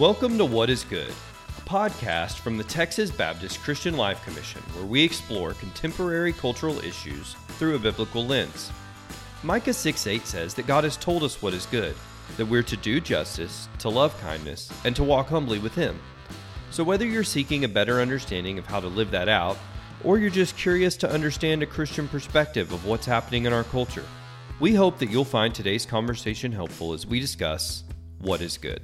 Welcome to What is Good, a podcast from the Texas Baptist Christian Life Commission where we explore contemporary cultural issues through a biblical lens. Micah 6 8 says that God has told us what is good, that we're to do justice, to love kindness, and to walk humbly with Him. So, whether you're seeking a better understanding of how to live that out, or you're just curious to understand a Christian perspective of what's happening in our culture, we hope that you'll find today's conversation helpful as we discuss what is good.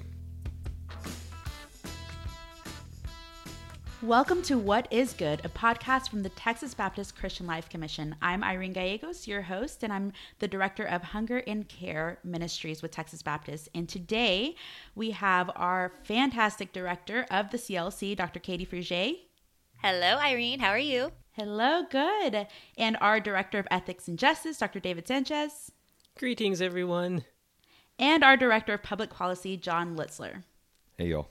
Welcome to What is Good, a podcast from the Texas Baptist Christian Life Commission. I'm Irene Gallegos, your host, and I'm the director of Hunger and Care Ministries with Texas Baptist. And today we have our fantastic director of the CLC, Dr. Katie Frugé. Hello, Irene. How are you? Hello, good. And our director of Ethics and Justice, Dr. David Sanchez. Greetings, everyone. And our director of Public Policy, John Litzler. Hey, y'all.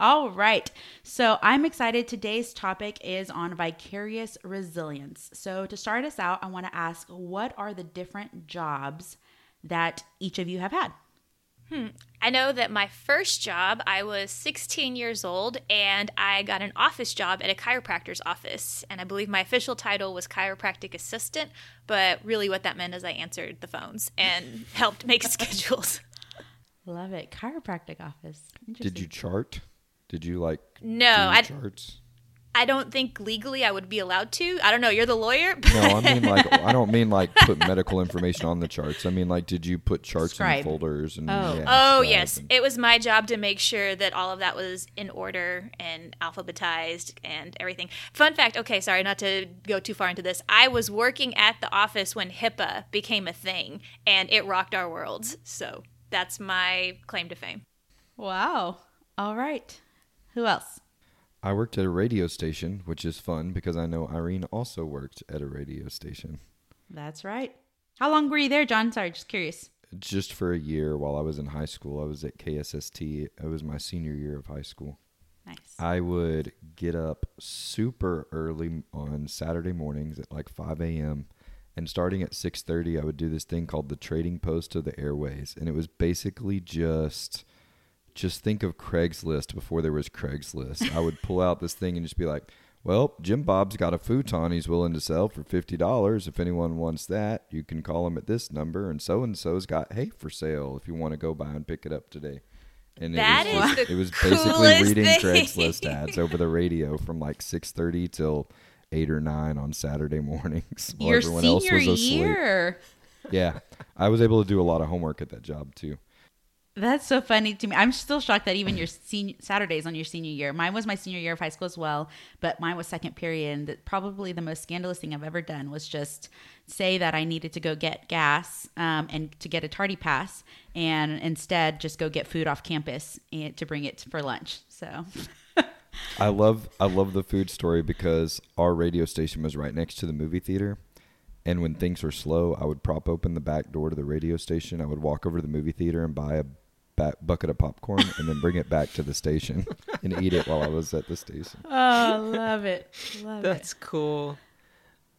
All right. So I'm excited. Today's topic is on vicarious resilience. So to start us out, I want to ask what are the different jobs that each of you have had? Hmm. I know that my first job, I was 16 years old and I got an office job at a chiropractor's office. And I believe my official title was chiropractic assistant, but really what that meant is I answered the phones and helped make schedules. Love it. Chiropractic office. Did you chart? Did you like no I charts? I don't think legally I would be allowed to. I don't know. You're the lawyer. no, I mean like I don't mean like put medical information on the charts. I mean like did you put charts Scribe. in folders and Oh. yeah, Oh yes, and- it was my job to make sure that all of that was in order and alphabetized and everything. Fun fact, okay, sorry not to go too far into this. I was working at the office when HIPAA became a thing and it rocked our worlds. So, that's my claim to fame. Wow. All right. Who else? I worked at a radio station, which is fun because I know Irene also worked at a radio station. That's right. How long were you there, John? Sorry, just curious. Just for a year while I was in high school. I was at KSST. It was my senior year of high school. Nice. I would get up super early on Saturday mornings at like 5 a.m. And starting at 6:30, I would do this thing called the Trading Post of the Airways, and it was basically just just think of Craigslist before there was Craigslist. I would pull out this thing and just be like, "Well, Jim Bob's got a futon he's willing to sell for fifty dollars. If anyone wants that, you can call him at this number. And so and so's got hay for sale if you want to go by and pick it up today." And That it was, is just- it was basically reading thing. Craigslist ads over the radio from like six thirty till eight or nine on Saturday mornings while Your everyone else was asleep. year. Yeah, I was able to do a lot of homework at that job too. That's so funny to me. I'm still shocked that even your senior Saturdays on your senior year. Mine was my senior year of high school as well, but mine was second period. And that probably the most scandalous thing I've ever done was just say that I needed to go get gas um, and to get a tardy pass, and instead just go get food off campus and to bring it for lunch. So I love I love the food story because our radio station was right next to the movie theater. And when things were slow, I would prop open the back door to the radio station. I would walk over to the movie theater and buy a ba- bucket of popcorn and then bring it back to the station and eat it while I was at the station. oh, love it, love That's cool.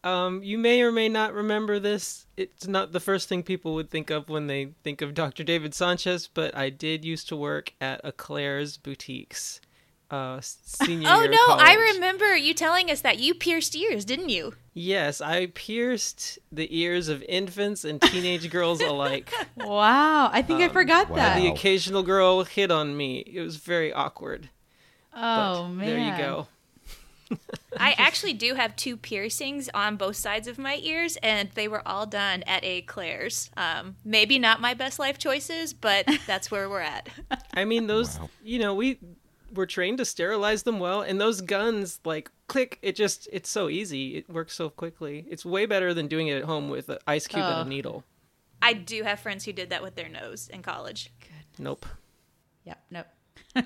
Um, you may or may not remember this. It's not the first thing people would think of when they think of Dr. David Sanchez, but I did used to work at Claire's Boutiques. Uh, senior Oh year no, of I remember you telling us that you pierced ears, didn't you? Yes, I pierced the ears of infants and teenage girls alike. Wow, I think I forgot wow. that. The occasional girl hit on me. It was very awkward. oh but man, There you go. I actually do have two piercings on both sides of my ears, and they were all done at a Claire's. Um, maybe not my best life choices, but that's where we're at. I mean, those, Wow. you know, we were trained to sterilize them well, and those guns, like, click, it just, it's so easy. It works so quickly. It's way better than doing it at home with an ice cube Oh. and a needle. I do have friends who did that with their nose in college. Nope. Yep. Nope.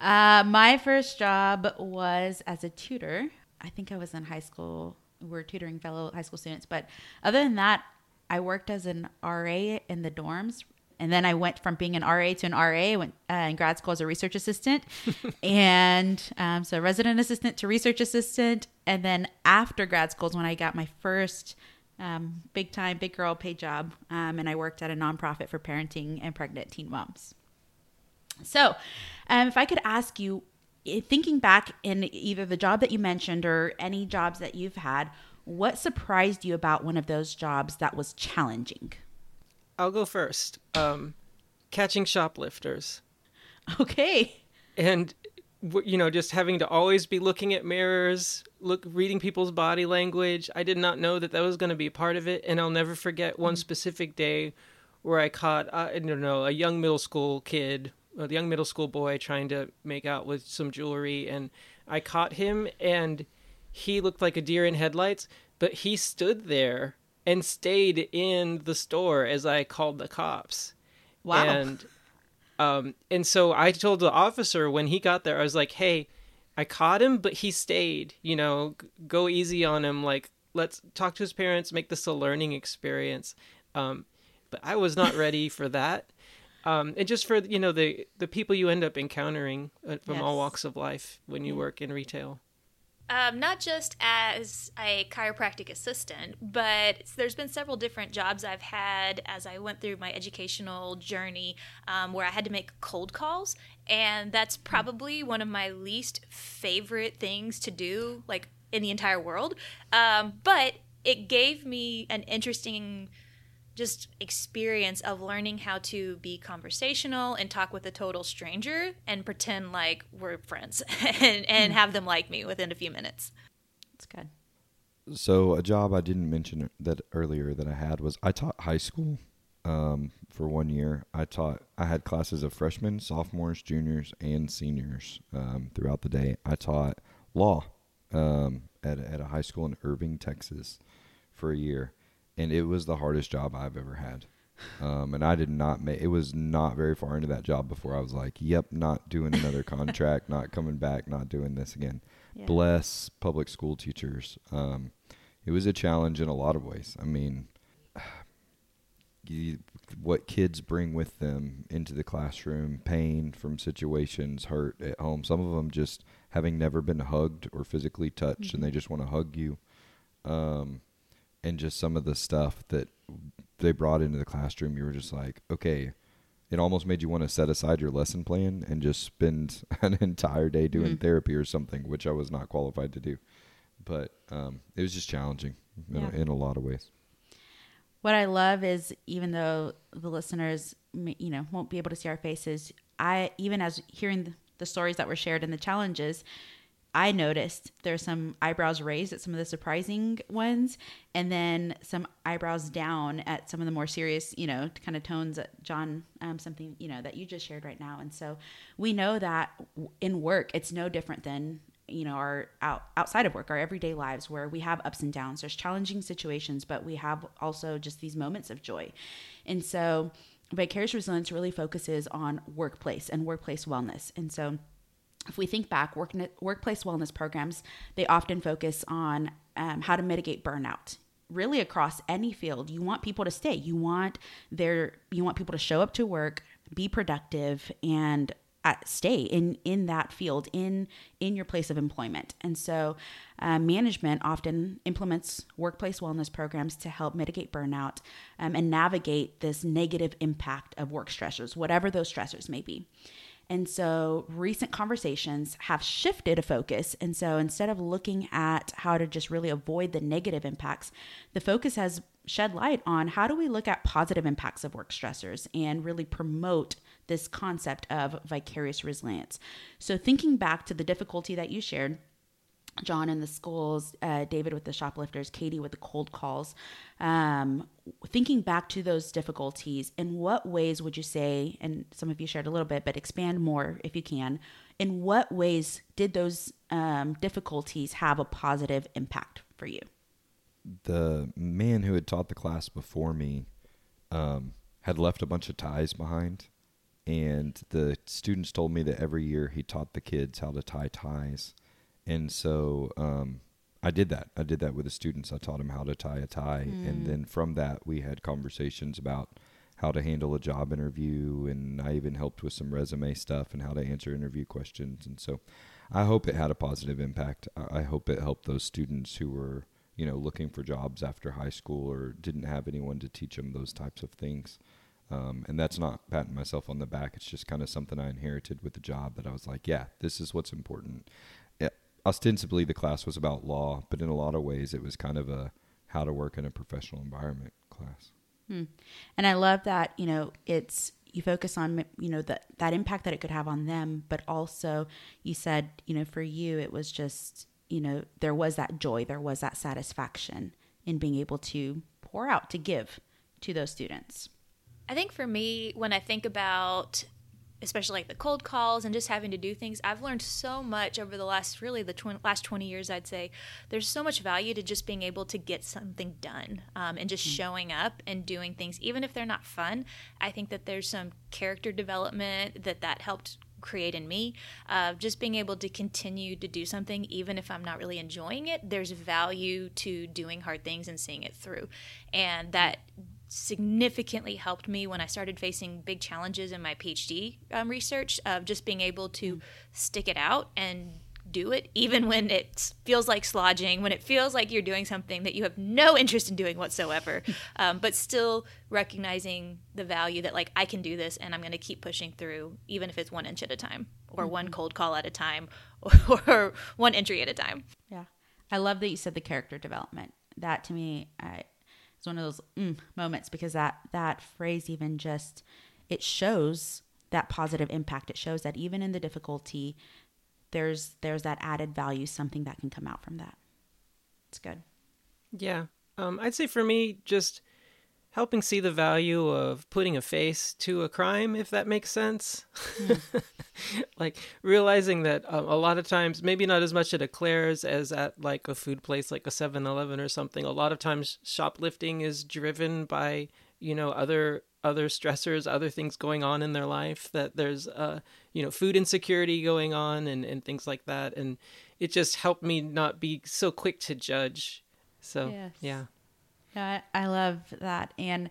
uh, my first job was as a tutor. I think I was in high school. We were tutoring fellow high school students, but other than that, I worked as an RA in the dorms. And then I went from being an RA to an RA. I went uh, in grad school as a research assistant, and um, so resident assistant to research assistant. And then after grad school is when I got my first um, big time, big girl paid job. Um, and I worked at a nonprofit for parenting and pregnant teen moms. So, um, if I could ask you, thinking back in either the job that you mentioned or any jobs that you've had, what surprised you about one of those jobs that was challenging? I'll go first. Um, catching shoplifters. Okay. and you know just having to always be looking at mirrors look reading people's body language i did not know that that was going to be part of it and i'll never forget one specific day where i caught uh, i don't know a young middle school kid a young middle school boy trying to make out with some jewelry and i caught him and he looked like a deer in headlights but he stood there and stayed in the store as i called the cops Wow. and um, and so I told the officer when he got there, I was like, "Hey, I caught him, but he stayed. You know, g- go easy on him. Like, let's talk to his parents, make this a learning experience." Um, but I was not ready for that. Um, and just for you know the the people you end up encountering uh, from all walks of life when you work in retail. Um, not just as a chiropractic assistant, but there's been several different jobs I've had as I went through my educational journey um, where I had to make cold calls. And that's probably one of my least favorite things to do, like in the entire world. Um, but it gave me an interesting just experience of learning how to be conversational and talk with a total stranger and pretend like we're friends and, and have them like me within a few minutes. That's good. So a job I didn't mention that earlier that I had was I taught high school um, for one year. I taught I had classes of freshmen, sophomores, juniors, and seniors um, throughout the day. I taught law um, at at a high school in Irving, Texas, for a year, and it was the hardest job I've ever had. Um, and I did not make it was not very far into that job before I was like, "Yep, not doing another contract, not coming back, not doing this again." Yeah. Bless public school teachers. Um, it was a challenge in a lot of ways. I mean, you, what kids bring with them into the classroom, pain from situations, hurt at home. Some of them just having never been hugged or physically touched, and they just want to hug you. Um, and just some of the stuff that they brought into the classroom, you were just like, okay. It almost made you want to set aside your lesson plan and just spend an entire day doing Mhm. therapy or something, which I was not qualified to do. But um, it was just challenging in, Yeah. a, in a lot of ways. What I love is even though the listeners, you know, won't be able to see our faces, I even as hearing the stories that were shared and the challenges, I noticed there's some eyebrows raised at some of the surprising ones, and then some eyebrows down at some of the more serious, you know, kind of tones that John, um, something you know that you just shared right now. And so we know that in work, it's no different than you know our out, outside of work our everyday lives where we have ups and downs. There's challenging situations but we have also just these moments of joy. And so vicarious resilience really focuses on workplace and workplace wellness. And so if we think back work, workplace wellness programs they often focus on um, how to mitigate burnout. Really across any field you want people to stay. You want their you want people to show up to work be productive and uh, stay in in that field in in your place of employment. And so uh, management often implements workplace wellness programs to help mitigate burnout um, and navigate this negative impact of work stressors whatever those stressors may be and so recent conversations have shifted a focus. And so instead of looking at how to just really avoid the negative impacts, the focus has shed light on how do we look at positive impacts of work stressors and really promote this concept of vicarious resilience. So thinking back to the difficulty that you shared, John in the schools, uh, David with the shoplifters, Katie with the cold calls. Um, thinking back to those difficulties, in what ways would you say, and some of you shared a little bit, but expand more if you can, in what ways did those um, difficulties have a positive impact for you? the man who had taught the class before me um, had left a bunch of ties behind, and the students told me that every year he taught the kids how to tie ties, and so um, I did that. I did that with the students. I taught them how to tie a tie, and then from that we had conversations about how to handle a job interview, and I even helped with some resume stuff and how to answer interview questions, and so I hope it had a positive impact. I I hope it helped those students who were you know, looking for jobs after high school or didn't have anyone to teach them those types of things. Um, and that's not patting myself on the back. It's just kind of something I inherited with the job that I was like, yeah, this is what's important. Yeah, ostensibly, the class was about law, but in a lot of ways, it was kind of a how to work in a professional environment class. Hmm. And I love that, you know, it's you focus on you know that that impact that it could have on them, but also you said, you know, for you it was just, you know, there was that joy, there was that satisfaction in being able to pour out to give to those students. I think for me, when I think about especially like the cold calls and just having to do things, I've learned so much over the last really the tw- last 20 years, I'd say. There's so much value to just being able to get something done um, and just mm-hmm. showing up and doing things, even if they're not fun. I think that there's some character development that that helped create in me uh, just being able to continue to do something even if i'm not really enjoying it there's value to doing hard things and seeing it through and that significantly helped me when I started facing big challenges in my PhD um, research of just being able to mm. stick it out and do it even when it feels like slodging when it feels like you're doing something that you have no interest in doing whatsoever um, but still recognizing the value that like i can do this and i'm going to keep pushing through even if it's one inch at a time or mm-hmm. one cold call at a time or, or, one entry at a time yeah i love that you said the character development that to me I, it's one of those mm, moments because that that phrase even just it shows that positive impact. It shows that even in the difficulty, there's there's that added value, something that can come out from that. It's good. Yeah, um, I'd say for me, just helping see the value of putting a face to a crime, if that makes sense. Mm. like realizing that um, a lot of times, maybe not as much at a Claire's as at like a food place like a 7 Eleven or something, a lot of times shoplifting is driven by, you know, other other stressors, other things going on in their life, that there's, uh, you know, food insecurity going on and, and things like that. And it just helped me not be so quick to judge. So, yes. yeah. I, I love that, and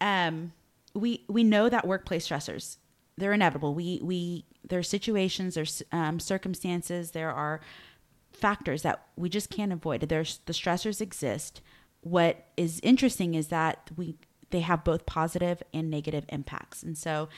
um, we we know that workplace stressors they're inevitable. We we there's situations, there's um, circumstances, there are factors that we just can't avoid. There's the stressors exist. What is interesting is that we they have both positive and negative impacts, and so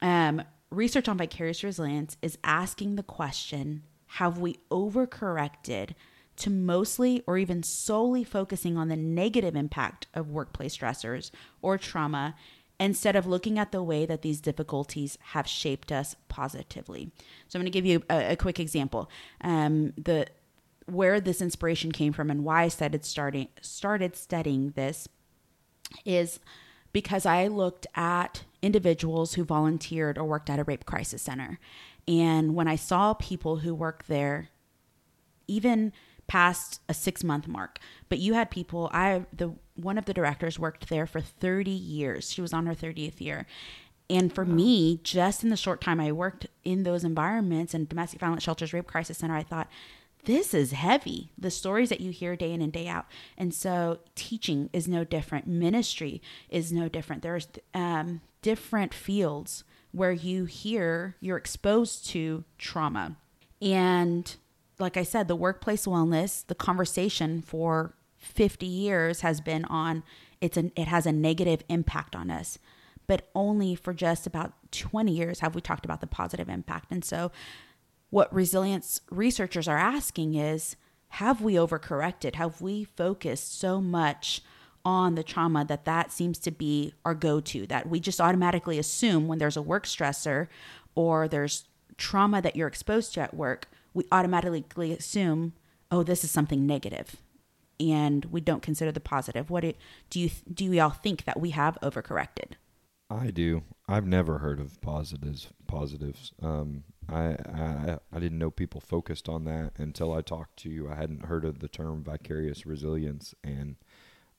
um, research on vicarious resilience is asking the question: Have we overcorrected? To mostly or even solely focusing on the negative impact of workplace stressors or trauma instead of looking at the way that these difficulties have shaped us positively. So I'm going to give you a, a quick example. Um, the where this inspiration came from and why I started starting started studying this is because I looked at individuals who volunteered or worked at a rape crisis center. And when I saw people who work there, even past a six month mark. But you had people. I the one of the directors worked there for 30 years. She was on her 30th year. And for wow. me, just in the short time I worked in those environments and domestic violence shelters, rape crisis center, I thought, this is heavy. The stories that you hear day in and day out. And so teaching is no different. Ministry is no different. There's um, different fields where you hear, you're exposed to trauma. And like I said, the workplace wellness, the conversation for 50 years has been on it's an it has a negative impact on us. But only for just about 20 years have we talked about the positive impact. And so what resilience researchers are asking is have we overcorrected? Have we focused so much on the trauma that that seems to be our go-to that we just automatically assume when there's a work stressor or there's trauma that you're exposed to at work we automatically assume, oh, this is something negative, and we don't consider the positive. What do you do? We all think that we have overcorrected. I do. I've never heard of positives. Positives. Um, I, I I didn't know people focused on that until I talked to you. I hadn't heard of the term vicarious resilience, and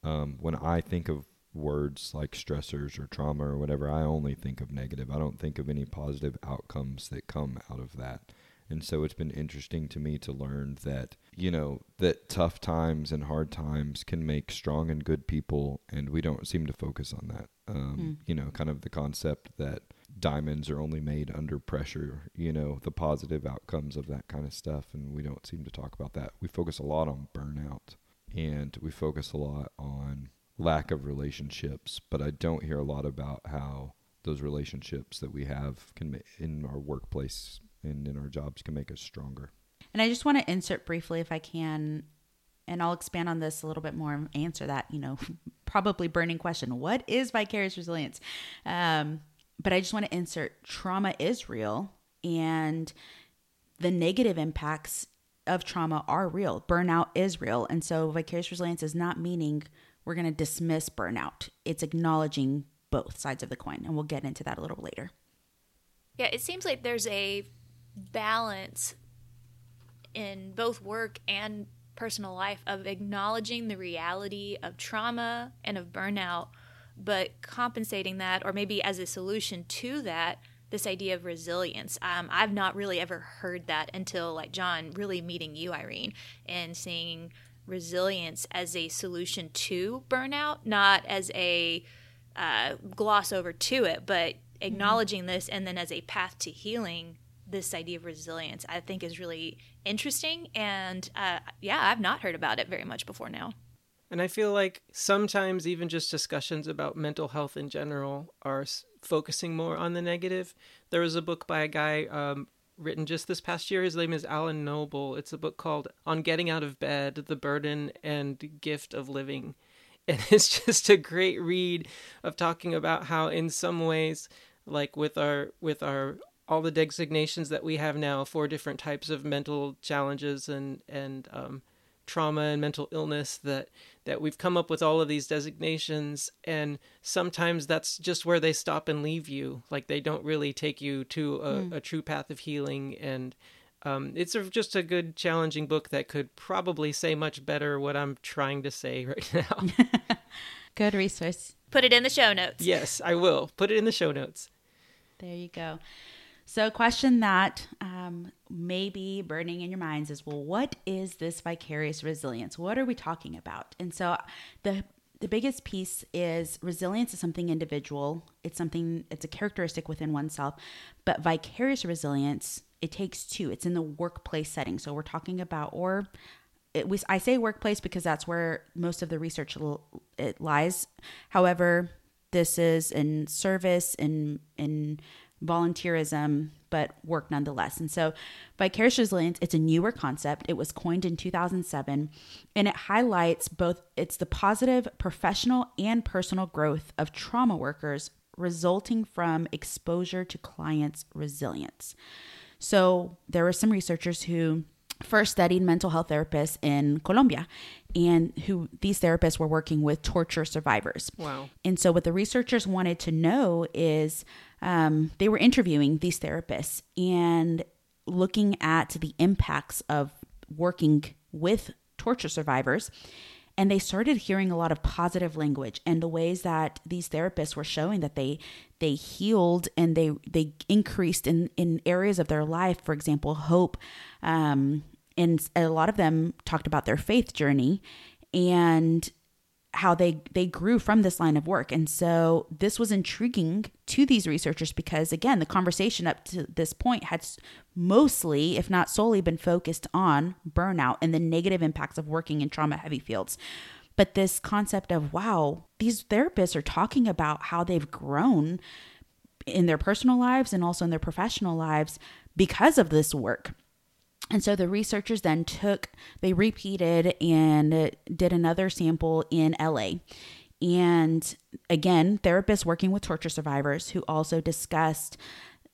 um, when I think of words like stressors or trauma or whatever, I only think of negative. I don't think of any positive outcomes that come out of that. And so it's been interesting to me to learn that, you know, that tough times and hard times can make strong and good people, and we don't seem to focus on that. Um, mm. You know, kind of the concept that diamonds are only made under pressure, you know, the positive outcomes of that kind of stuff, and we don't seem to talk about that. We focus a lot on burnout, and we focus a lot on lack of relationships, but I don't hear a lot about how those relationships that we have can in our workplace and in our jobs can make us stronger. And I just want to insert briefly, if I can, and I'll expand on this a little bit more and answer that, you know, probably burning question what is vicarious resilience? Um, but I just want to insert trauma is real and the negative impacts of trauma are real. Burnout is real. And so vicarious resilience is not meaning we're going to dismiss burnout, it's acknowledging both sides of the coin. And we'll get into that a little later. Yeah, it seems like there's a balance in both work and personal life of acknowledging the reality of trauma and of burnout, but compensating that, or maybe as a solution to that, this idea of resilience. Um, I've not really ever heard that until, like John, really meeting you, Irene, and seeing resilience as a solution to burnout, not as a uh, gloss over to it, but acknowledging mm-hmm. this and then as a path to healing this idea of resilience i think is really interesting. And uh, yeah i've not heard about it very much before now. And i feel like sometimes even just discussions about mental health in general are focusing more on the negative. There was a book by a guy um, written just this past year. His name is alan noble. It's a book called on getting out of bed the burden and gift of living. And it's just a great read of talking about how in some ways like with our with our all the designations that we have now for different types of mental challenges and and um, trauma and mental illness that that we've come up with all of these designations. And sometimes that's just where they stop and leave you. Like they don't really take you to a, mm. a true path of healing. And um, it's a, just a good challenging book that could probably say much better what i'm trying to say right now. Good resource. Put it in the show notes. Yes i will. Put it in the show notes. There you go so, a question that um, may be burning in your minds is well, what is this vicarious resilience? What are we talking about? And so, the the biggest piece is resilience is something individual. It's something it's a characteristic within oneself, but vicarious resilience it takes two. It's in the workplace setting. So we're talking about or it was I say workplace because that's where most of the research it lies. However, this is in service in in volunteerism, but work nonetheless. And so, vicarious resilience, it's a newer concept. It was coined in 2007, and it highlights both it's the positive professional and personal growth of trauma workers resulting from exposure to clients' resilience. So, there were some researchers who first studied mental health therapists in Colombia and who these therapists were working with torture survivors. Wow. And so what the researchers wanted to know is um, they were interviewing these therapists and looking at the impacts of working with torture survivors and they started hearing a lot of positive language and the ways that these therapists were showing that they they healed and they they increased in in areas of their life for example hope um, and a lot of them talked about their faith journey. And how they they grew from this line of work. And so this was intriguing to these researchers because again the conversation up to this point had mostly if not solely been focused on burnout and the negative impacts of working in trauma heavy fields. But this concept of wow these therapists are talking about how they've grown in their personal lives and also in their professional lives because of this work and so the researchers then took, they repeated and did another sample in LA. And again, therapists working with torture survivors who also discussed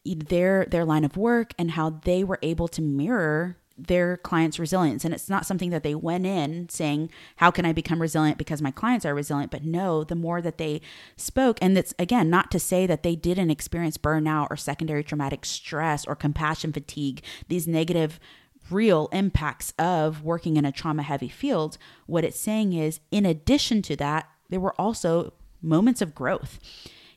their their line of work and how they were able to mirror their clients' resilience. And it's not something that they went in saying, How can I become resilient because my clients are resilient? But no, the more that they spoke, and it's again not to say that they didn't experience burnout or secondary traumatic stress or compassion fatigue, these negative real impacts of working in a trauma heavy field, what it's saying is, in addition to that, there were also moments of growth.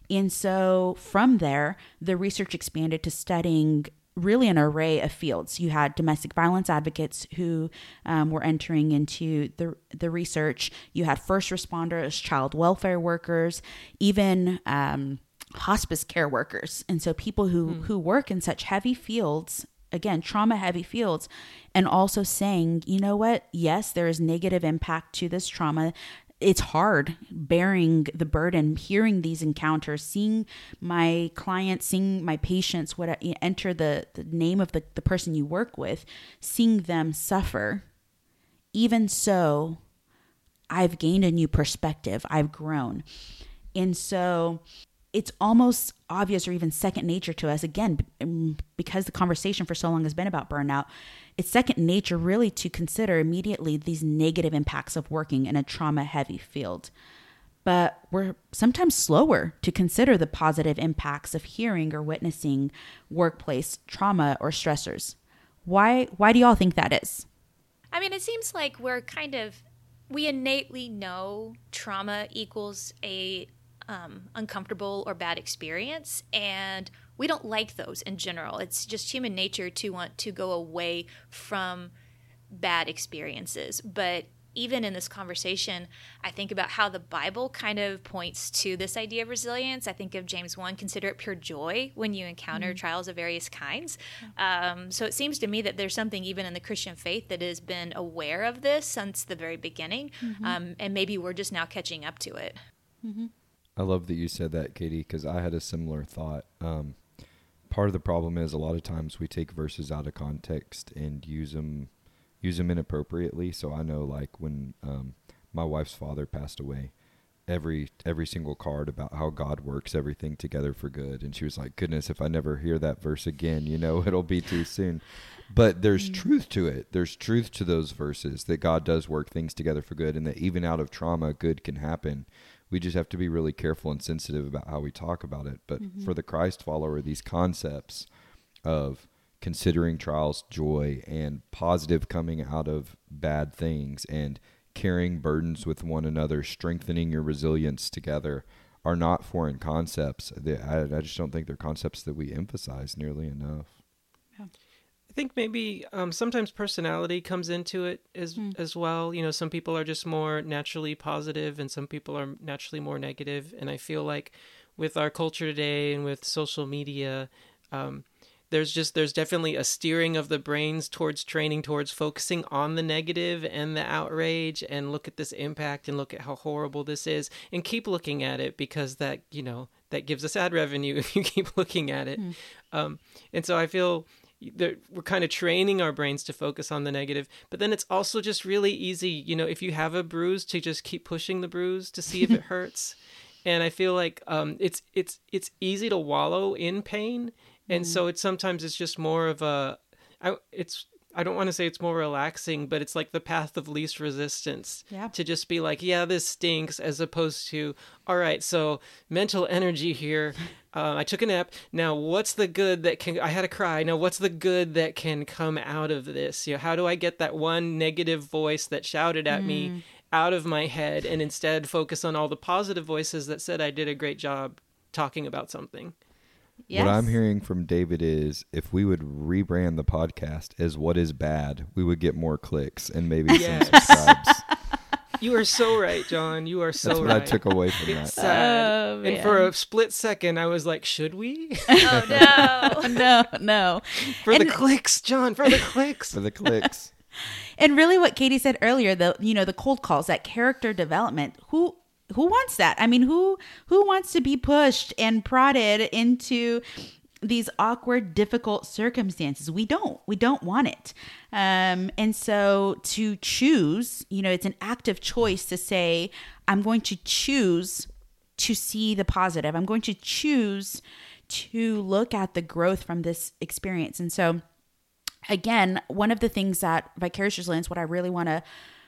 And so from there, the research expanded to studying really an array of fields. You had domestic violence advocates who um, were entering into the the research. You had first responders, child welfare workers, even um, hospice care workers, and so people who mm. who work in such heavy fields again trauma heavy fields and also saying you know what yes there is negative impact to this trauma it's hard bearing the burden, hearing these encounters, seeing my clients, seeing my patients, what I, enter the, the name of the, the person you work with, seeing them suffer. Even so, I've gained a new perspective. I've grown. And so it's almost obvious or even second nature to us again um, because the conversation for so long has been about burnout it's second nature really to consider immediately these negative impacts of working in a trauma heavy field. But we're sometimes slower to consider the positive impacts of hearing or witnessing workplace trauma or stressors. Why why do y'all think that is? I mean it seems like we're kind of we innately know trauma equals a um, uncomfortable or bad experience. And we don't like those in general. It's just human nature to want to go away from bad experiences. But even in this conversation, I think about how the Bible kind of points to this idea of resilience. I think of James 1 consider it pure joy when you encounter mm-hmm. trials of various kinds. Um, so it seems to me that there's something even in the Christian faith that has been aware of this since the very beginning. Mm-hmm. Um, and maybe we're just now catching up to it. Mm-hmm. I love that you said that, Katie, because I had a similar thought. Um, part of the problem is a lot of times we take verses out of context and use them use them inappropriately. So I know, like when um, my wife's father passed away, every every single card about how God works everything together for good, and she was like, "Goodness, if I never hear that verse again, you know, it'll be too soon." But there's mm. truth to it. There's truth to those verses that God does work things together for good, and that even out of trauma, good can happen we just have to be really careful and sensitive about how we talk about it. But mm-hmm. for the Christ follower, these concepts of considering trials joy and positive coming out of bad things and carrying burdens with one another, strengthening your resilience together are not foreign concepts. They, I, I just don't think they're concepts that we emphasize nearly enough think maybe um, sometimes personality comes into it as mm. as well. You know, some people are just more naturally positive, and some people are naturally more negative. And I feel like with our culture today and with social media, um, there's just there's definitely a steering of the brains towards training towards focusing on the negative and the outrage and look at this impact and look at how horrible this is and keep looking at it because that you know that gives us ad revenue if you keep looking at it mm. um, and so i feel we're kind of training our brains to focus on the negative but then it's also just really easy you know if you have a bruise to just keep pushing the bruise to see if it hurts and i feel like um, it's it's it's easy to wallow in pain and mm. so it's sometimes it's just more of a I, it's I don't want to say it's more relaxing, but it's like the path of least resistance yeah. to just be like, yeah, this stinks, as opposed to, all right, so mental energy here. Uh, I took a nap. Now, what's the good that can? I had a cry. Now, what's the good that can come out of this? You know, how do I get that one negative voice that shouted at mm. me out of my head, and instead focus on all the positive voices that said I did a great job talking about something? Yes. What I'm hearing from David is if we would rebrand the podcast as What is Bad, we would get more clicks and maybe yes. some subscribes. You are so right, John. You are so That's what right. I took away from it's that. Sad. Oh, and for a split second, I was like, "Should we?" Oh no, no, no. For and the clicks, John. For the clicks. for the clicks. and really, what Katie said earlier, the you know the cold calls, that character development. Who who wants that? I mean, who who wants to be pushed and prodded into these awkward, difficult circumstances? We don't. We don't want it. Um, and so to choose, you know, it's an active choice to say, I'm going to choose to see the positive. I'm going to choose to look at the growth from this experience. And so, again, one of the things that Vicarious Resilience, what I really want to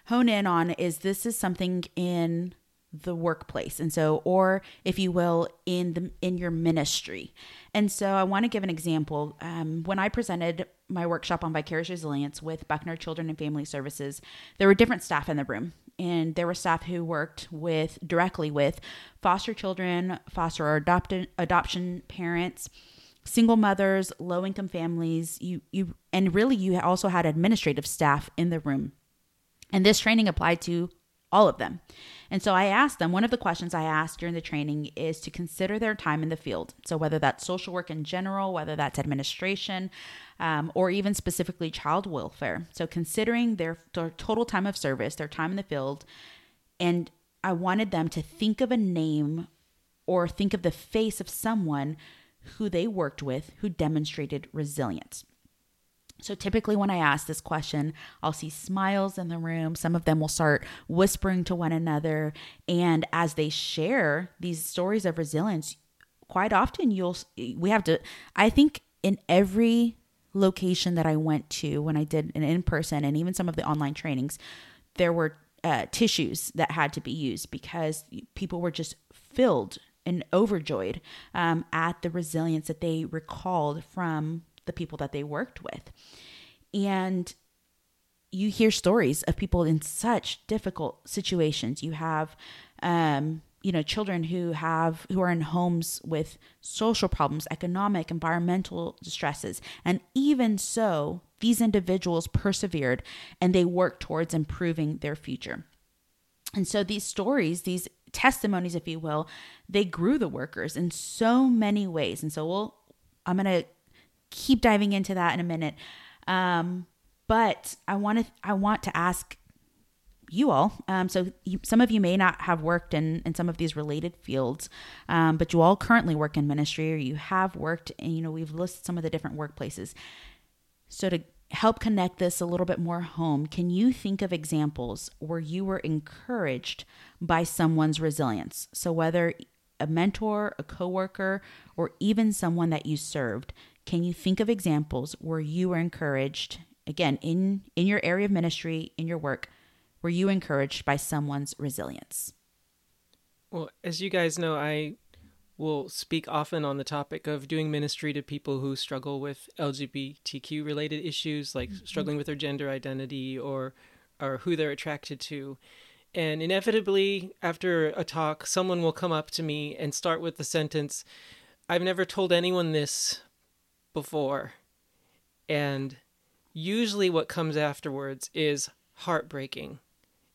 hone in on is this is something in the workplace. And so or if you will in the in your ministry. And so i want to give an example. Um, when i presented my workshop on vicarious resilience with buckner children and family services there were different staff in the room. And there were staff who worked with directly with foster children foster or adopted adoption parents single mothers low income families you you and really you also had administrative staff in the room. And this training applied to all of them. And so I asked them, one of the questions I asked during the training is to consider their time in the field. So whether that's social work in general, whether that's administration, um, or even specifically child welfare. So considering their, their total time of service, their time in the field, and I wanted them to think of a name or think of the face of someone who they worked with who demonstrated resilience. So typically, when I ask this question, I'll see smiles in the room. Some of them will start whispering to one another. And as they share these stories of resilience, quite often you'll, we have to, I think in every location that I went to when I did an in person and even some of the online trainings, there were uh, tissues that had to be used because people were just filled and overjoyed um, at the resilience that they recalled from the people that they worked with. And you hear stories of people in such difficult situations. You have, um, you know, children who have who are in homes with social problems, economic, environmental distresses, and even so, these individuals persevered and they worked towards improving their future. And so these stories, these testimonies, if you will, they grew the workers in so many ways. And so we'll, I'm going to keep diving into that in a minute. Um, but I want to I want to ask you all. Um, so you, some of you may not have worked in, in some of these related fields, um, but you all currently work in ministry or you have worked. And you know we've listed some of the different workplaces. So to help connect this a little bit more home, can you think of examples where you were encouraged by someone's resilience? So whether a mentor, a coworker, or even someone that you served, can you think of examples where you were encouraged, again, in, in your area of ministry, in your work, were you encouraged by someone's resilience? Well, as you guys know, I will speak often on the topic of doing ministry to people who struggle with LGBTQ related issues, like mm-hmm. struggling with their gender identity or or who they're attracted to. And inevitably, after a talk, someone will come up to me and start with the sentence, I've never told anyone this, before. And usually what comes afterwards is heartbreaking.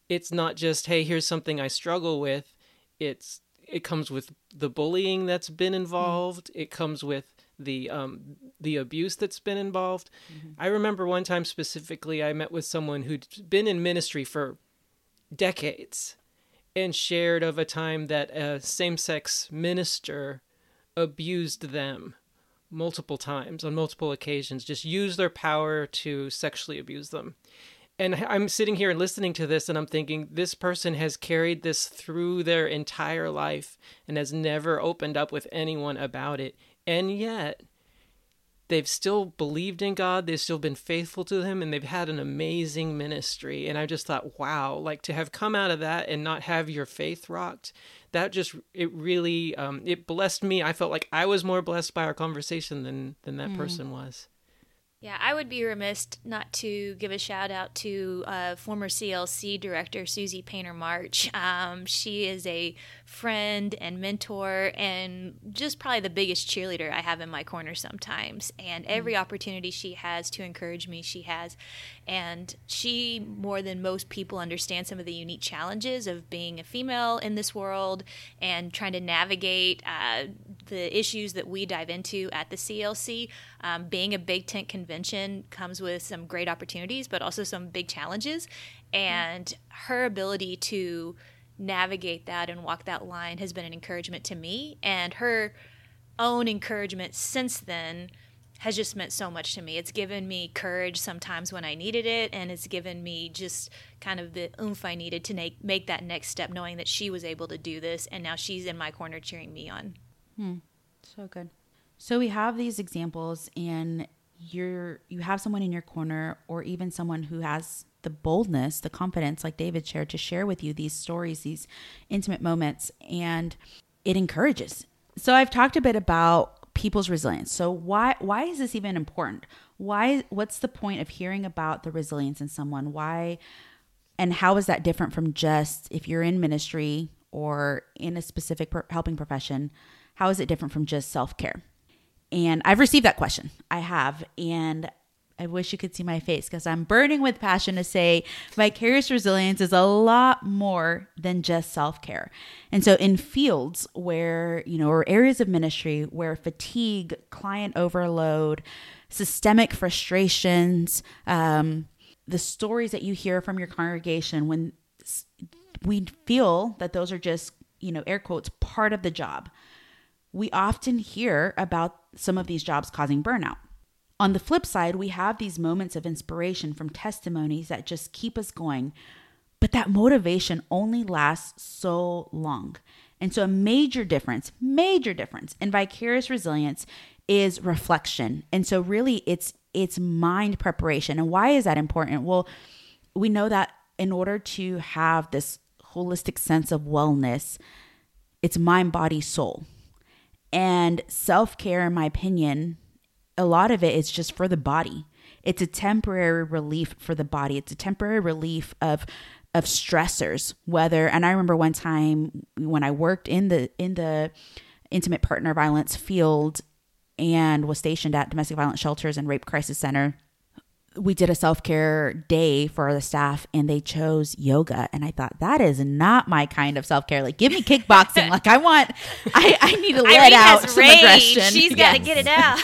It's not just, hey, here's something I struggle with. It's it comes with the bullying that's been involved. Mm-hmm. It comes with the um, the abuse that's been involved. Mm-hmm. I remember one time specifically, I met with someone who'd been in ministry for decades, and shared of a time that a same sex minister abused them multiple times on multiple occasions, just use their power to sexually abuse them. And I'm sitting here and listening to this and I'm thinking, this person has carried this through their entire life and has never opened up with anyone about it. And yet, they've still believed in God, they've still been faithful to Him, and they've had an amazing ministry. And I just thought, wow, like to have come out of that and not have your faith rocked, that just it really um, it blessed me. I felt like I was more blessed by our conversation than than that mm. person was. Yeah, I would be remiss not to give a shout out to uh, former CLC director Suzii Paynter March. Um, she is a friend and mentor, and just probably the biggest cheerleader I have in my corner sometimes. And every mm. opportunity she has to encourage me, she has. And she, more than most people, understands some of the unique challenges of being a female in this world and trying to navigate uh, the issues that we dive into at the CLC. Um, being a big tent convention comes with some great opportunities, but also some big challenges. And mm-hmm. her ability to navigate that and walk that line has been an encouragement to me. And her own encouragement since then has just meant so much to me. It's given me courage sometimes when I needed it, and it's given me just kind of the oomph I needed to make, make that next step, knowing that she was able to do this, and now she's in my corner cheering me on. Hmm. So good. So we have these examples, and you're you have someone in your corner, or even someone who has the boldness, the confidence, like David shared, to share with you these stories, these intimate moments, and it encourages. So I've talked a bit about people's resilience. So why why is this even important? Why what's the point of hearing about the resilience in someone? Why and how is that different from just if you're in ministry or in a specific helping profession? How is it different from just self care? And I've received that question. I have. And I wish you could see my face because I'm burning with passion to say vicarious resilience is a lot more than just self care. And so, in fields where, you know, or areas of ministry where fatigue, client overload, systemic frustrations, um, the stories that you hear from your congregation when we feel that those are just, you know, air quotes, part of the job. We often hear about some of these jobs causing burnout. On the flip side, we have these moments of inspiration from testimonies that just keep us going. But that motivation only lasts so long. And so, a major difference, major difference in vicarious resilience is reflection. And so, really, it's it's mind preparation. And why is that important? Well, we know that in order to have this holistic sense of wellness, it's mind, body, soul. And self care, in my opinion, a lot of it is just for the body. It's a temporary relief for the body. It's a temporary relief of of stressors. Whether and I remember one time when I worked in the in the intimate partner violence field and was stationed at domestic violence shelters and rape crisis center we did a self-care day for the staff and they chose yoga. And i thought that is not my kind of self-care. Like give me kickboxing. Like i want i, I need to let Irene out has some rage. aggression. She's got to get it out.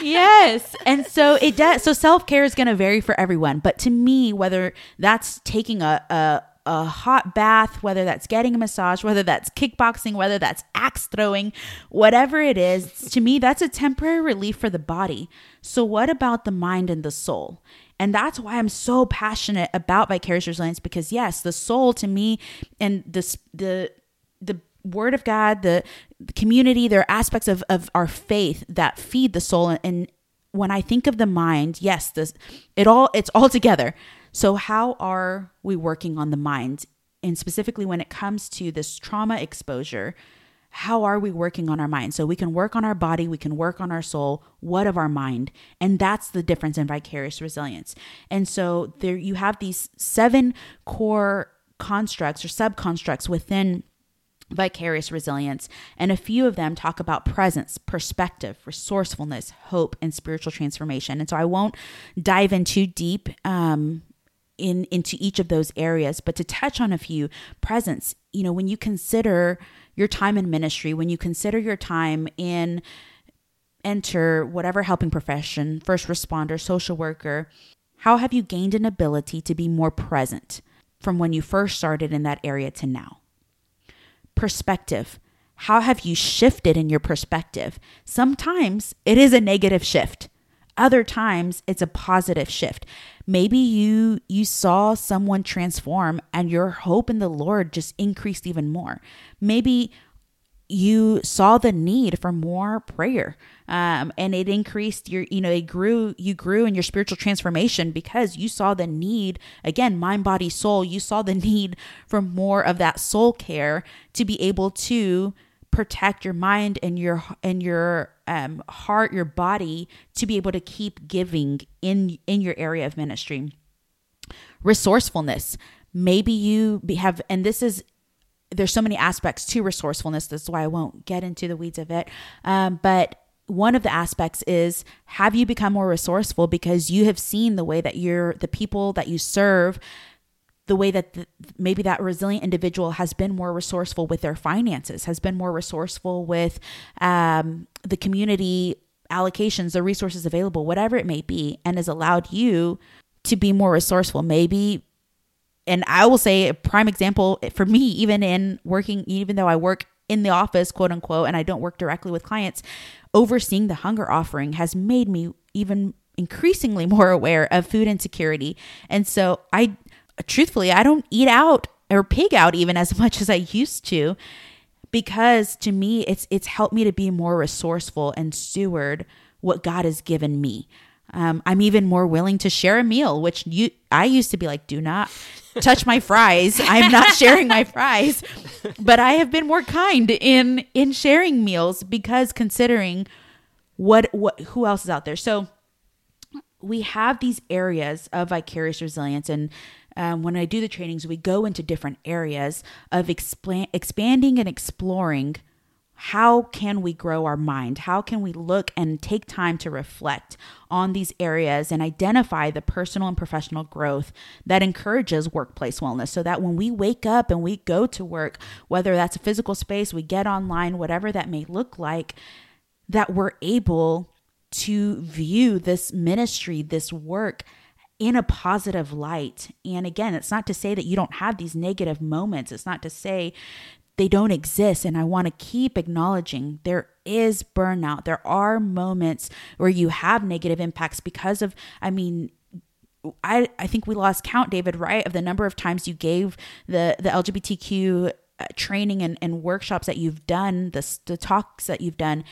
yes. And so it does so self-care is going to vary for everyone. But to me whether that's taking a, a a hot bath whether that's getting a massage whether that's kickboxing whether that's axe throwing whatever it is to me that's a temporary relief for the body so what about the mind and the soul and that's why I'm so passionate about vicarious resilience because yes, the soul to me and this the the word of God, the, community, there are aspects of, of our faith that feed the soul. And when I think of the mind, yes, this it all it's all together. So how are we working on the mind? And specifically when it comes to this trauma exposure, how are we working on our mind? So we can work on our body, we can work on our soul. What of our mind? And that's the difference in vicarious resilience. And so there you have these seven core constructs or subconstructs within vicarious resilience. And a few of them talk about presence, perspective, resourcefulness, hope, and spiritual transformation. And so I won't dive in too deep um, in into each of those areas, but to touch on a few, presence. You know, when you consider your time in ministry, when you consider your time in enter whatever helping profession, first responder, social worker, how have you gained an ability to be more present from when you first started in that area to now? perspective. How have you shifted in your perspective? Sometimes it is a negative shift. Other times it's a positive shift. Maybe you you saw someone transform and your hope in the Lord just increased even more. Maybe you saw the need for more prayer um, and it increased your you know it grew you grew in your spiritual transformation because you saw the need again mind body soul you saw the need for more of that soul care to be able to protect your mind and your and your um, heart your body to be able to keep giving in in your area of ministry resourcefulness maybe you have and this is there's so many aspects to resourcefulness. That's why I won't get into the weeds of it. Um, but one of the aspects is have you become more resourceful because you have seen the way that you're the people that you serve the way that the, maybe that resilient individual has been more resourceful with their finances has been more resourceful with um, the community allocations the resources available whatever it may be and has allowed you to be more resourceful maybe and I will say a prime example for me, even in working, even though I work in the office, quote unquote, and I don't work directly with clients, overseeing the hunger offering has made me even increasingly more aware of food insecurity. And so I, truthfully, I don't eat out or pig out even as much as I used to because to me it's it's helped me to be more resourceful and steward what God has given me. Um, I'm even more willing to share a meal, which you I used to be like, do not touch my fries. I'm not sharing my fries. But I have been more kind in in sharing meals because considering what what who else is out there. So we have these areas of vicarious resilience and um, when i do the trainings we go into different areas of expla- expanding and exploring how can we grow our mind? How can we look and take time to reflect on these areas and identify the personal and professional growth that encourages workplace wellness? So that when we wake up and we go to work whether that's a physical space we get online whatever that may look like that we're able to view this ministry, this work in a positive light. And again, it's not to say that you don't have these negative moments. It's not to say they don't exist. And I want to keep acknowledging there is burnout. There are moments where you have negative impacts because of, I mean, I, I think we lost count, David, right, of the number of times you gave the, the LGBTQ uh, training and, and workshops that you've done, the, the talks that you've done.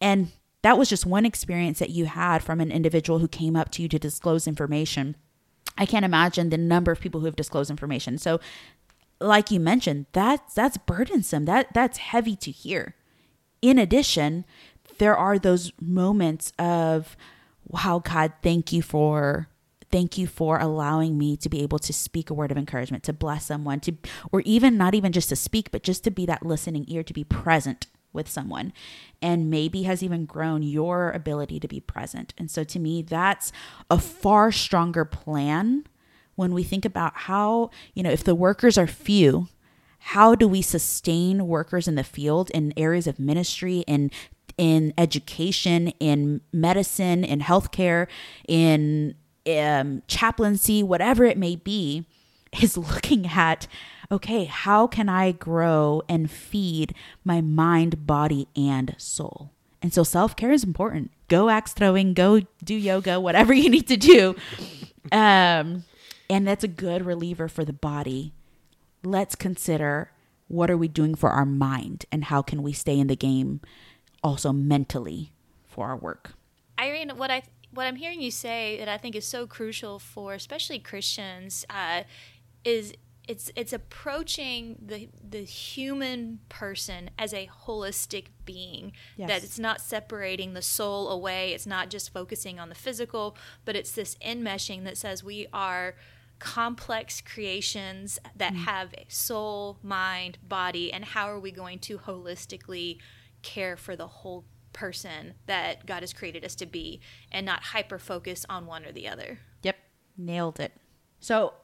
And that was just one experience that you had from an individual who came up to you to disclose information. I can't imagine the number of people who have disclosed information. So, like you mentioned, that's that's burdensome. That that's heavy to hear. In addition, there are those moments of, wow, God, thank you for thank you for allowing me to be able to speak a word of encouragement, to bless someone, to or even not even just to speak, but just to be that listening ear, to be present with someone and maybe has even grown your ability to be present. And so to me, that's a far stronger plan when we think about how, you know, if the workers are few, how do we sustain workers in the field in areas of ministry in in education, in medicine, in healthcare, in um, chaplaincy, whatever it may be, is looking at okay, how can I grow and feed my mind, body, and soul? And so self care is important. Go axe throwing, go do yoga, whatever you need to do. Um, and that's a good reliever for the body. Let's consider what are we doing for our mind and how can we stay in the game also mentally for our work. Irene, what I what I'm hearing you say that I think is so crucial for especially Christians uh, is it's it's approaching the the human person as a holistic being. Yes. that it's not separating the soul away. It's not just focusing on the physical but it's this enmeshing that says we are complex creations that mm. have a soul mind body and how are we going to holistically care for the whole person that God has created us to be and not hyper focus on one or the other? Yep. Nailed it. So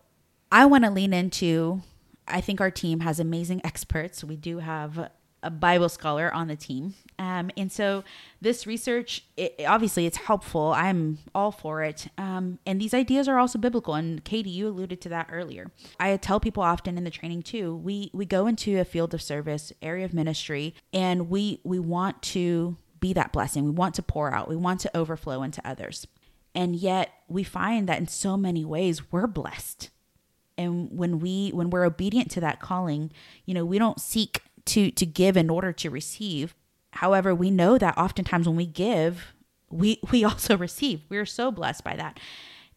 I want to lean into I think our team has amazing experts. We do have a Bible scholar on the team. Um, and so this research, it, obviously, it's helpful. I'm all for it. Um, and these ideas are also biblical. And Katie, you alluded to that earlier. I tell people often in the training too. We we go into a field of service, area of ministry, and we we want to be that blessing. We want to pour out. We want to overflow into others. And yet we find that in so many ways we're blessed and when we when we're obedient to that calling you know we don't seek to to give in order to receive. However we know that oftentimes when we give we we also receive. We're so blessed by that.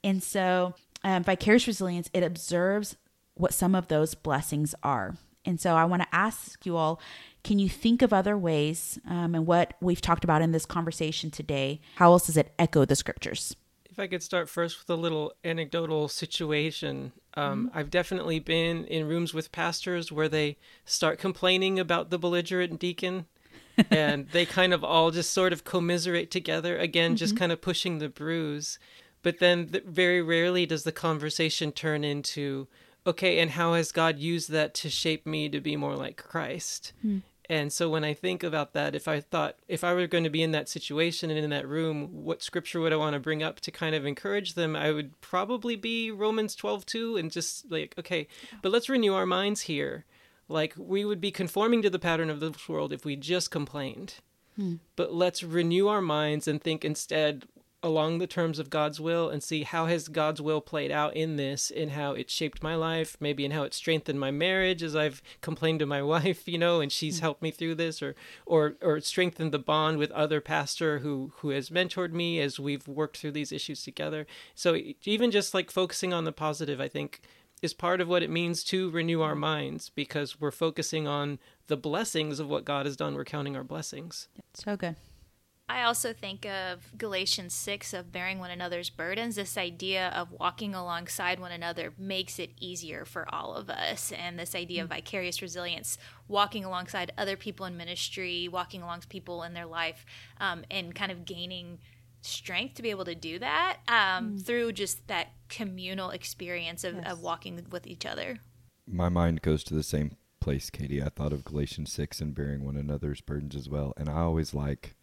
And so um, vicarious resilience it observes what some of those blessings are. And so i want to ask you all can you think of other ways um, and what we've talked about in this conversation today? How else does it echo the scriptures if I could start first with a little anecdotal situation, um, mm-hmm. I've definitely been in rooms with pastors where they start complaining about the belligerent deacon. and they kind of all just sort of commiserate together again, mm-hmm. just kind of pushing the bruise. But then, the, very rarely does the conversation turn into, okay, and how has God used that to shape me to be more like Christ? Mm. And so when I think about that, if I thought if I were going to be in that situation and in that room, what scripture would I want to bring up to kind of encourage them? I would probably be Romans 12:2 and just like, okay, but let's renew our minds here. Like we would be conforming to the pattern of this world if we just complained. Hmm. But let's renew our minds and think instead, along the terms of God's will and see how has God's will played out in this and how it shaped my life, maybe in how it strengthened my marriage as I've complained to my wife, you know, and she's mm-hmm. helped me through this or or or strengthened the bond with other pastor who who has mentored me as we've worked through these issues together. So even just like focusing on the positive, I think is part of what it means to renew our minds because we're focusing on the blessings of what God has done. We're counting our blessings. So good. I also think of Galatians 6 of bearing one another's burdens. This idea of walking alongside one another makes it easier for all of us. And this idea mm-hmm. of mm. vicarious resilience, walking alongside other people in ministry, walking alongside people in their life, um, and kind of gaining strength to be able to do that um, mm-hmm. through just that communal experience of, yes. of walking with each other. My mind goes to the same place, Katie. I thought of Galatians 6 and bearing one another's burdens as well. And I always like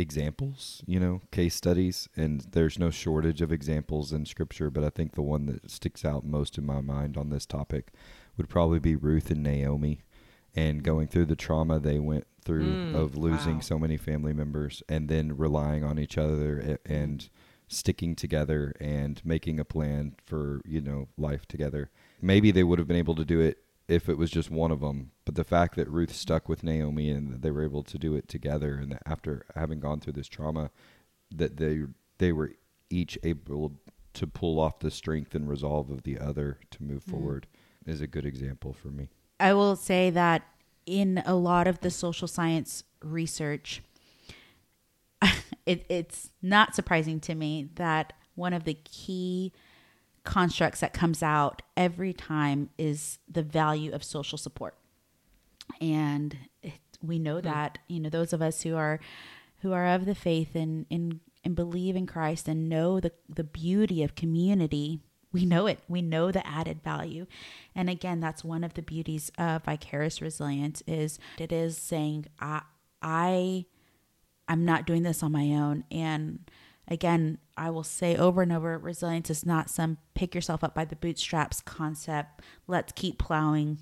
examples, you know, case studies, and there's no shortage of examples in Scripture. But I think the one that sticks out most in my mind on this topic would probably be Ruth and Naomi, and going through the trauma they went through Mm, of losing wow. so many family members, and then relying on each other and sticking together and making a plan for you know life together. Maybe they would have been able to do it if it was just one of them, but the fact that Ruth stuck with Naomi and that they were able to do it together, and that after having gone through this trauma, that they they were each able to pull off the strength and resolve of the other to move mm. forward is a good example for me. I will say that in a lot of the social science research, it, it's not surprising to me that one of the key constructs that comes out every time is the value of social support. And it, we know hmm. that, you know, those of us who are who are of the faith and, and, and believe in Christ and know the, the beauty of community, we know it. We know the added value. And again, that's one of the beauties of vicarious resilience is it is saying, I, I, I'm not doing this on my own. And again, I will say over and over, resilience is not some pick yourself up by the bootstraps concept. Let's keep plowing.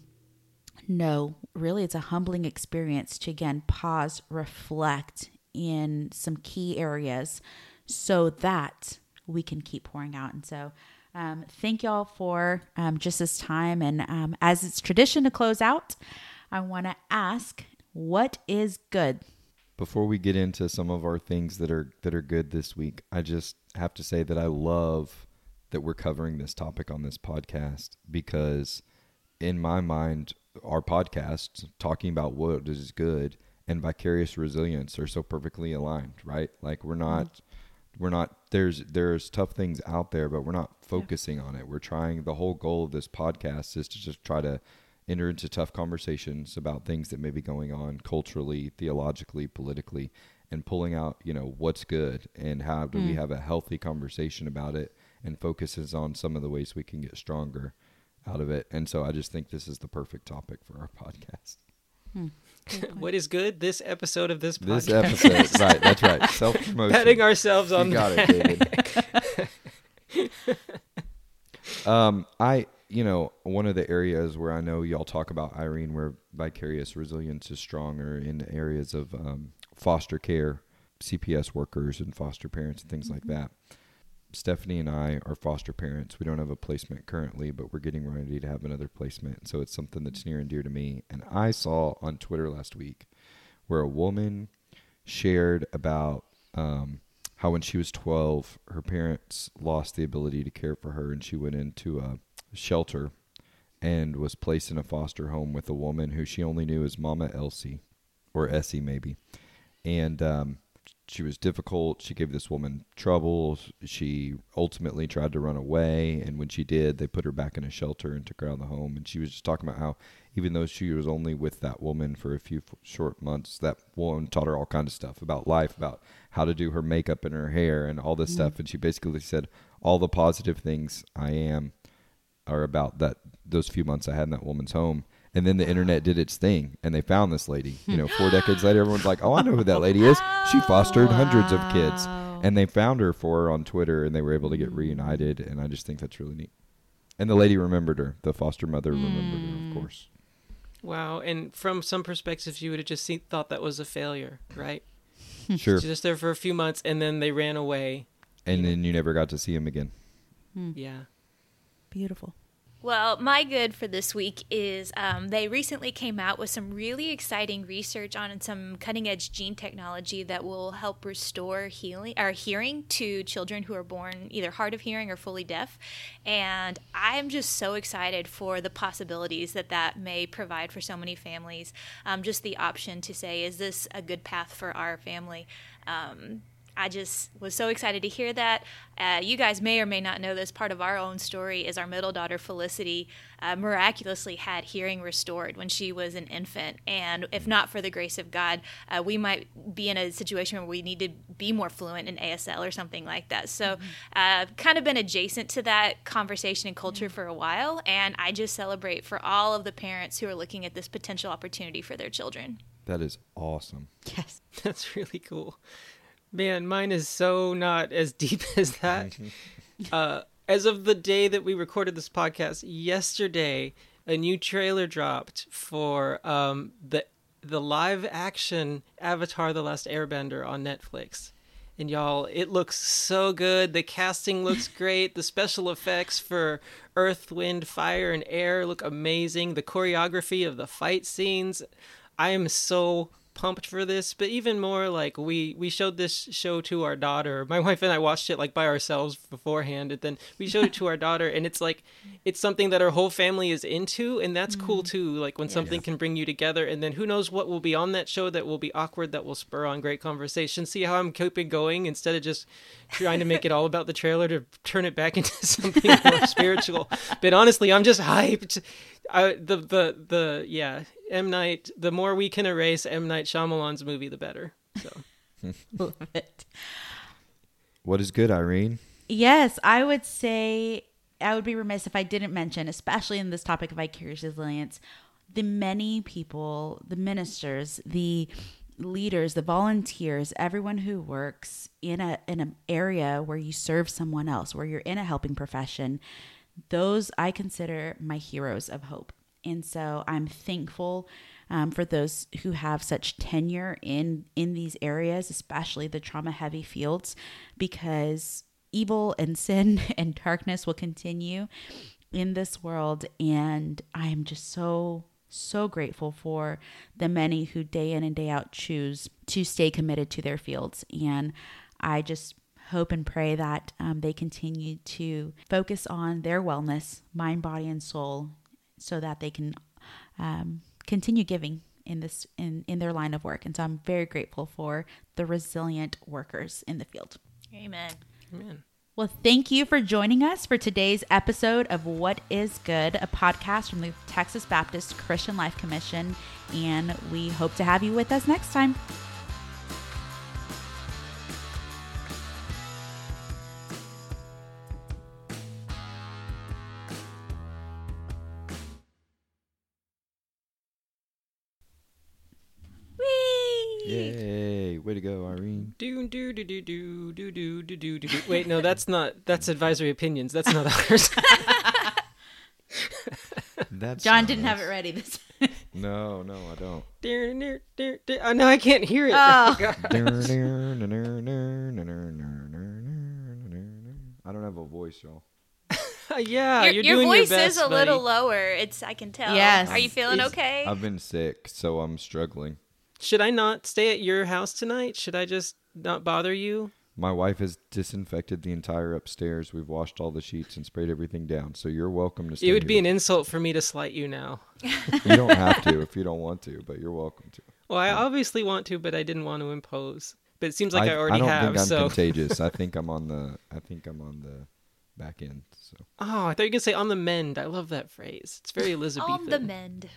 No, really, it's a humbling experience to again pause, reflect in some key areas so that we can keep pouring out. And so, um, thank y'all for um, just this time. And um, as it's tradition to close out, I want to ask, what is good? Before we get into some of our things that are that are good this week, I just have to say that I love that we're covering this topic on this podcast because in my mind our podcast talking about what is good and vicarious resilience are so perfectly aligned, right? Like we're not mm-hmm. we're not there's there's tough things out there, but we're not focusing on it. We're trying the whole goal of this podcast is to just try to enter into tough conversations about things that may be going on culturally, theologically, politically, and pulling out, you know, what's good and how do we have a healthy conversation about it and focuses on some of the ways we can get stronger out of it. And so I just think this is the perfect topic for our podcast. what is good? This episode of this This podcast. episode, right? That's right. Self promotion. Patting ourselves on You got the it, David. um, I, you know, one of the areas where I know y'all talk about Irene, where vicarious resilience is stronger in areas of um, foster care, CPS workers, and foster parents and things like that. Stephanie and I are foster parents. We don't have a placement currently, but we're getting ready to have another placement. So it's something that's near and dear to me. And I saw on Twitter last week where a woman shared about um, how when she was 12, her parents lost the ability to care for her, and she went into a shelter and was placed in a foster home with a woman who she only knew as Mama Elsie, or Essie maybe. And um, she was difficult. She gave this woman trouble. She ultimately tried to run away, and when she did, they put her back in a shelter and took her out of the home. And she was just talking about how, even though she was only with that woman for a few f- short months, that woman taught her all kinds of stuff about life, about how to do her makeup and her hair and all this stuff. And she basically said, all the positive things I am are about that those few months I had in that woman's home. And then the internet did its thing, and they found this lady. You know, four hmm. decades later, everyone's like, "Oh, I know who that lady is. She fostered hundreds of kids." And they found her for her on Twitter, and they were able to get reunited. Hmm. And I just think that's really neat. And the lady remembered her. The foster mother remembered her, of hmm. course. Wow. And from some perspectives, you would have just seen, thought that was a failure, right? Sure. She's just there for a few months and then they ran away. And then you never got to see him again. Yeah. Beautiful. Well, my good for this week is um, they recently came out with some really exciting research on some cutting edge gene technology that will help restore healing or hearing to children who are born either hard of hearing or fully deaf. And I'm just so excited for the possibilities that that may provide for so many families. Um, just the option to say, is this a good path for our family? Um, I just was so excited to hear that. Uh, you guys may or may not know this. Part of our own story is our middle daughter, Felicity, uh, miraculously had hearing restored when she was an infant. And if not for the grace of God, uh, we might be in a situation where we need to be more fluent in ASL or something like that. So, uh, kind of been adjacent to that conversation and culture for a while. And I just celebrate for all of the parents who are looking at this potential opportunity for their children. That is awesome. Yes. That's really cool. Man, mine is so not as deep as that. uh, as of the day that we recorded this podcast, yesterday, a new trailer dropped for um, the the live action Avatar: The Last Airbender on Netflix. And y'all, it looks so good. The casting looks great. The special effects for earth, wind, fire, and air look amazing. The choreography of the fight scenes. I am so pumped for this but even more like we we showed this show to our daughter. My wife and i watched it like by ourselves beforehand and then we showed it to our daughter and it's like it's something that our whole family is into and that's cool mm-hmm. too like when something can bring you together and then who knows what will be on that show that will be awkward that will spur on great conversation. See how i'm keeping going instead of just trying to make it all about the trailer to turn it back into something more spiritual. But honestly i'm just hyped. I, the the the yeah M Night. The more we can erase M Night Shyamalan's movie, the better. So Love it. What is good, Irene? Yes, I would say I would be remiss if I didn't mention, especially in this topic of vicarious resilience, the many people, the ministers, the leaders, the volunteers, everyone who works in a in an area where you serve someone else, where you're in a helping profession. Those I consider my heroes of hope. And so I'm thankful um, for those who have such tenure in in these areas, especially the trauma heavy fields, because evil and sin and darkness will continue in this world. And I am just so so grateful for the many who day in and day out choose to stay committed to their fields. And I just hope and pray that um, they continue to focus on their wellness, mind, body, and soul, so that they can um, continue giving in this in in their line of work. And so I'm very grateful for the resilient workers in the field. Amen. Amen. Well, thank you for joining us for today's episode of What is Good, a podcast from the Texas Baptist Christian Life Commission. And we hope to have you with us next time. To go, Irene. Do do do do do do do do do do. Wait, no, that's not. That's advisory opinions. That's not ours. That's John didn't have it ready this No, no, I don't. Oh, no, I can't hear it. Oh. I don't have a voice, y'all. yeah, your you're your doing voice your best, is a little lower. It's I can tell. Yes. Are you feeling Is- okay? I've been sick, so I'm struggling. Should I not stay at your house tonight? Should I just not bother you? My wife has disinfected the entire upstairs. We've washed all the sheets and sprayed everything down. So you're welcome to stay. It would be an insult for me to slight you now. You don't have to if you don't want to, but you're welcome to. Well, I obviously want to, but I didn't want to impose. But it seems like I, already don't have. think I'm so, contagious. I think I'm on the. I think I'm on the back end. So oh, I thought you were gonna say on the mend. I love that phrase. It's very Elizabethan. On the mend.